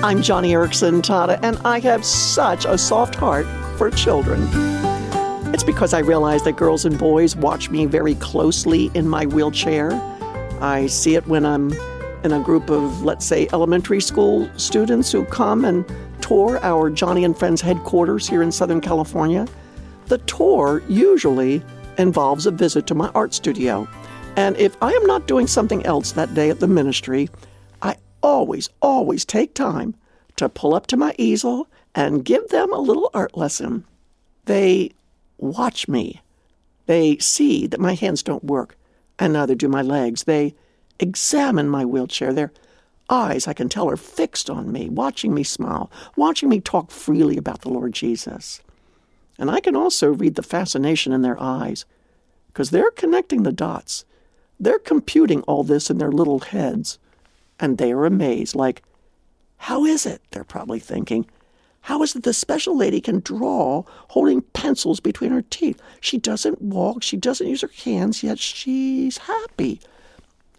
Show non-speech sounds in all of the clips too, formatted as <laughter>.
I'm Joni Eareckson Tada, and I have such a soft heart for children. It's because I realize that girls and boys watch me very closely in my wheelchair. I see it when I'm in a group of, let's say, elementary school students who come and tour our Joni and Friends headquarters here in Southern California. The tour usually involves a visit to my art studio. And if I am not doing something else that day at the ministry, always, always take time to pull up to my easel and give them a little art lesson. They watch me. They see that my hands don't work, and neither do my legs. They examine my wheelchair. Their eyes, I can tell, are fixed on me, watching me smile, watching me talk freely about the Lord Jesus. And I can also read the fascination in their eyes, because they're connecting the dots. They're computing all this in their little heads, and they are amazed, like, how is it, they're probably thinking, how is it the special lady can draw holding pencils between her teeth? She doesn't walk, she doesn't use her hands, yet she's happy.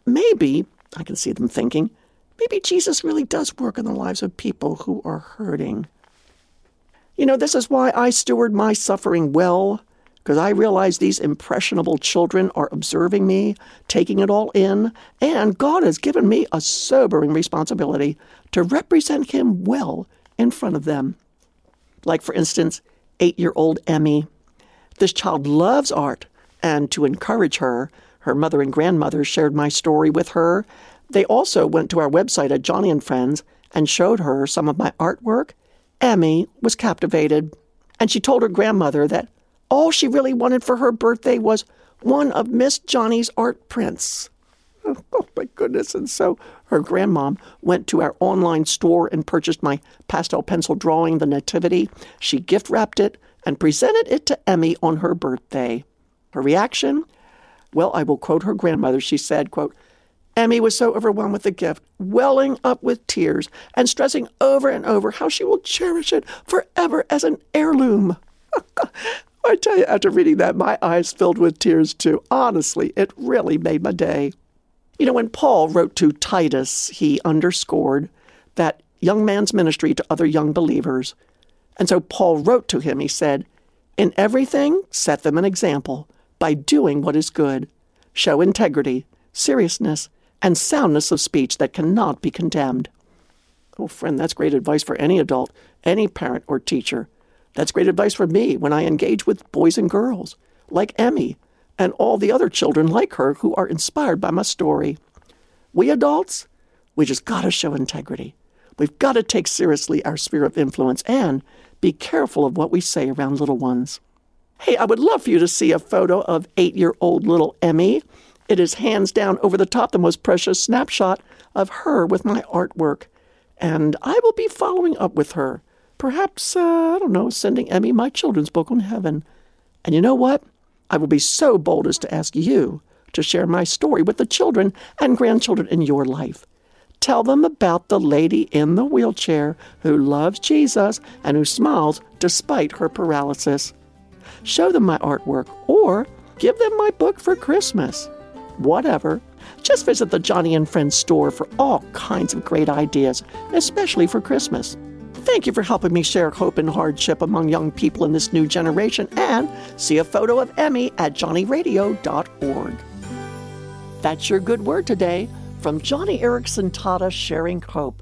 Maybe, I can see them thinking, maybe Jesus really does work in the lives of people who are hurting. You know, this is why I steward my suffering well, because I realize these impressionable children are observing me, taking it all in, and God has given me a sobering responsibility to represent Him well in front of them. Like, for instance, eight year old Emmy. This child loves art, and to encourage her, her mother and grandmother shared my story with her. They also went to our website at Joni and Friends and showed her some of my artwork. Emmy was captivated, and she told her grandmother that all she really wanted for her birthday was one of Miss Joni's art prints. <laughs> Oh, my goodness. And so her grandmom went to our online store and purchased my pastel pencil drawing, The Nativity. She gift wrapped it and presented it to Emmy on her birthday. Her reaction? Well, I will quote her grandmother. She said, quote, Emmy was so overwhelmed with the gift, welling up with tears and stressing over and over how she will cherish it forever as an heirloom. <laughs> I tell you, after reading that, my eyes filled with tears too. Honestly, it really made my day. You know, when Paul wrote to Titus, he underscored that young man's ministry to other young believers. And so Paul wrote to him, he said, In everything, set them an example by doing what is good. Show integrity, seriousness, and soundness of speech that cannot be condemned. Oh, friend, that's great advice for any adult, any parent or teacher. That's great advice for me when I engage with boys and girls, like Emmy, and all the other children like her who are inspired by my story. We adults, we just got to show integrity. We've got to take seriously our sphere of influence and be careful of what we say around little ones. Hey, I would love for you to see a photo of eight year old little Emmy. It is hands down over the top the most precious snapshot of her with my artwork. And I will be following up with her. Perhaps, uh, I don't know, sending Emmy my children's book on heaven. And you know what? I will be so bold as to ask you to share my story with the children and grandchildren in your life. Tell them about the lady in the wheelchair who loves Jesus and who smiles despite her paralysis. Show them my artwork or give them my book for Christmas. Whatever. Just visit the Joni and Friends store for all kinds of great ideas, especially for Christmas. Thank you for helping me share hope and hardship among young people in this new generation and see a photo of Emmy at joniradio.org. That's your good word today from Joni Eareckson Tada Sharing Hope.